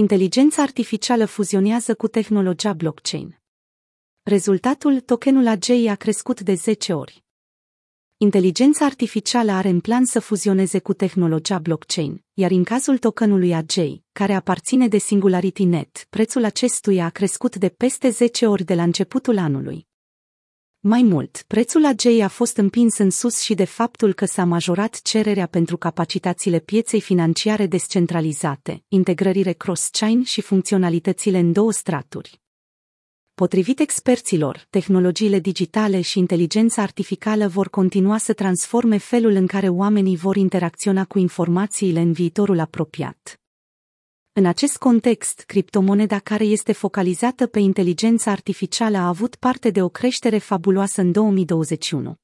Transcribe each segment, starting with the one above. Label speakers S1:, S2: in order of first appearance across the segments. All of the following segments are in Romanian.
S1: Inteligența artificială fuzionează cu tehnologia blockchain. Rezultatul, tokenul AGI a crescut de 10 ori. Inteligența artificială are în plan să fuzioneze cu tehnologia blockchain, iar în cazul tokenului AGI, care aparține de Singularity Net, prețul acestuia a crescut de peste 10 ori de la începutul anului. Mai mult, prețul AGI a fost împins în sus și de faptul că s-a majorat cererea pentru capacitățile pieței financiare descentralizate, integrările cross-chain și funcționalitățile în două straturi. Potrivit experților, tehnologiile digitale și inteligența artificială vor continua să transforme felul în care oamenii vor interacționa cu informațiile în viitorul apropiat. În acest context, criptomoneda care este focalizată pe inteligența artificială a avut parte de o creștere fabuloasă în 2021.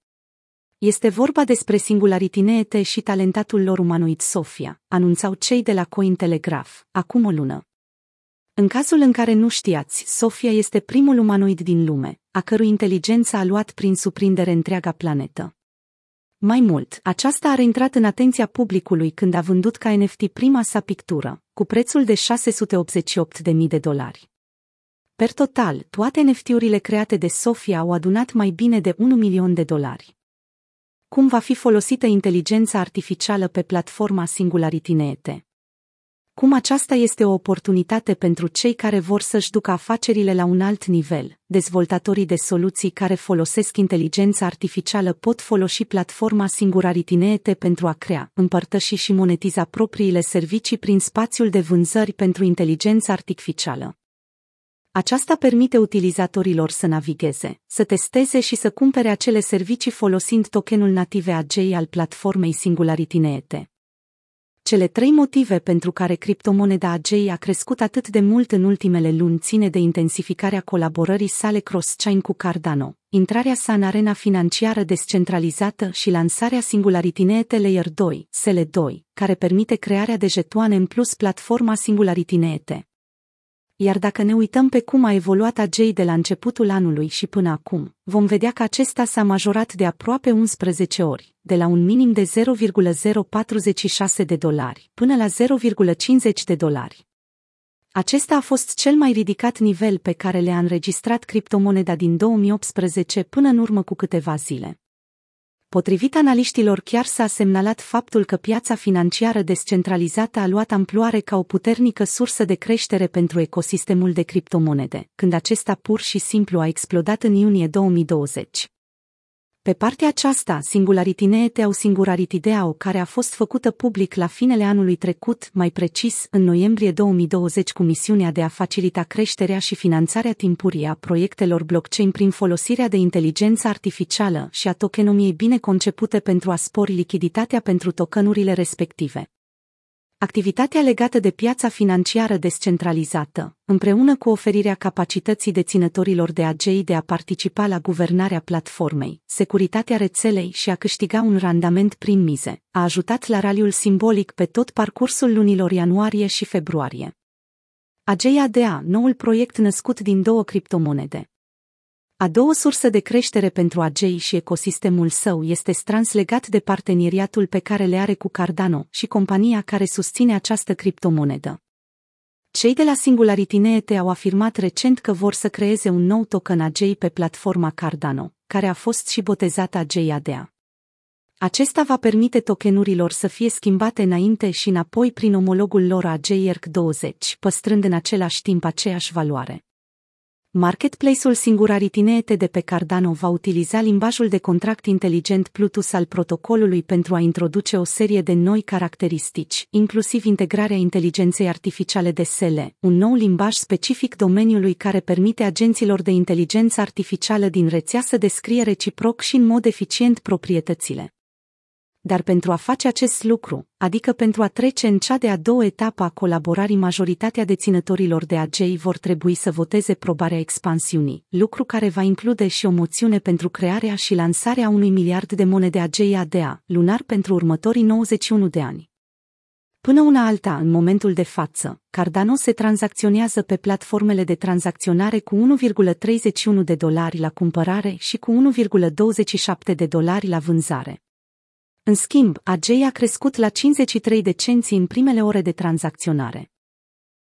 S1: Este vorba despre Singularity și talentatul lor umanoid Sofia, anunțau cei de la Cointelegraph, acum o lună. În cazul în care nu știați, Sofia este primul umanoid din lume, a cărui inteligență a luat prin surprindere întreaga planetă. Mai mult, aceasta a intrat în atenția publicului când a vândut ca NFT prima sa pictură, cu prețul de 688.000 de dolari. Per total, toate NFT-urile create de Sofia au adunat mai bine de 1 milion de dolari. Cum va fi folosită inteligența artificială pe platforma Singularity Neete? Cum aceasta este o oportunitate pentru cei care vor să-și ducă afacerile la un alt nivel. Dezvoltatorii de soluții care folosesc inteligența artificială pot folosi platforma Singularity pentru a crea, împărtăși și monetiza propriile servicii prin spațiul de vânzări pentru inteligența artificială. Aceasta permite utilizatorilor să navigheze, să testeze și să cumpere acele servicii folosind tokenul native AGI al platformei Singularity cele trei motive pentru care criptomoneda AGI a crescut atât de mult în ultimele luni ține de intensificarea colaborării sale cross-chain cu Cardano, intrarea sa în arena financiară descentralizată și lansarea Singularity Net Layer 2, SL2, care permite crearea de jetoane în plus platforma Singularity Net iar dacă ne uităm pe cum a evoluat AJ de la începutul anului și până acum, vom vedea că acesta s-a majorat de aproape 11 ori, de la un minim de 0,046 de dolari până la 0,50 de dolari. Acesta a fost cel mai ridicat nivel pe care le-a înregistrat criptomoneda din 2018 până în urmă cu câteva zile. Potrivit analiștilor chiar s-a semnalat faptul că piața financiară descentralizată a luat amploare ca o puternică sursă de creștere pentru ecosistemul de criptomonede, când acesta pur și simplu a explodat în iunie 2020. Pe partea aceasta, Singularity Neete Singularity DAO, care a fost făcută public la finele anului trecut, mai precis, în noiembrie 2020 cu misiunea de a facilita creșterea și finanțarea timpurie a proiectelor blockchain prin folosirea de inteligență artificială și a tokenomiei bine concepute pentru a spori lichiditatea pentru tokenurile respective. Activitatea legată de piața financiară descentralizată, împreună cu oferirea capacității deținătorilor de AGI de a participa la guvernarea platformei, securitatea rețelei și a câștiga un randament prin mize, a ajutat la raliul simbolic pe tot parcursul lunilor ianuarie și februarie. AGI ADA, noul proiect născut din două criptomonede, a doua sursă de creștere pentru AGI și ecosistemul său este strâns legat de parteneriatul pe care le are cu Cardano și compania care susține această criptomonedă. Cei de la Singularity Net au afirmat recent că vor să creeze un nou token AGI pe platforma Cardano, care a fost și botezat AGI ADA. Acesta va permite tokenurilor să fie schimbate înainte și înapoi prin omologul lor AGI ERC20, păstrând în același timp aceeași valoare. Marketplace-ul Singularity de pe Cardano va utiliza limbajul de contract inteligent Plutus al protocolului pentru a introduce o serie de noi caracteristici, inclusiv integrarea inteligenței artificiale de SELE, un nou limbaj specific domeniului care permite agenților de inteligență artificială din rețea să descrie reciproc și în mod eficient proprietățile dar pentru a face acest lucru, adică pentru a trece în cea de-a doua etapă a colaborării majoritatea deținătorilor de AGI vor trebui să voteze probarea expansiunii, lucru care va include și o moțiune pentru crearea și lansarea unui miliard de monede AGI ADA, lunar pentru următorii 91 de ani. Până una alta, în momentul de față, Cardano se tranzacționează pe platformele de tranzacționare cu 1,31 de dolari la cumpărare și cu 1,27 de dolari la vânzare. În schimb, AGEI a crescut la 53 de cenți în primele ore de tranzacționare.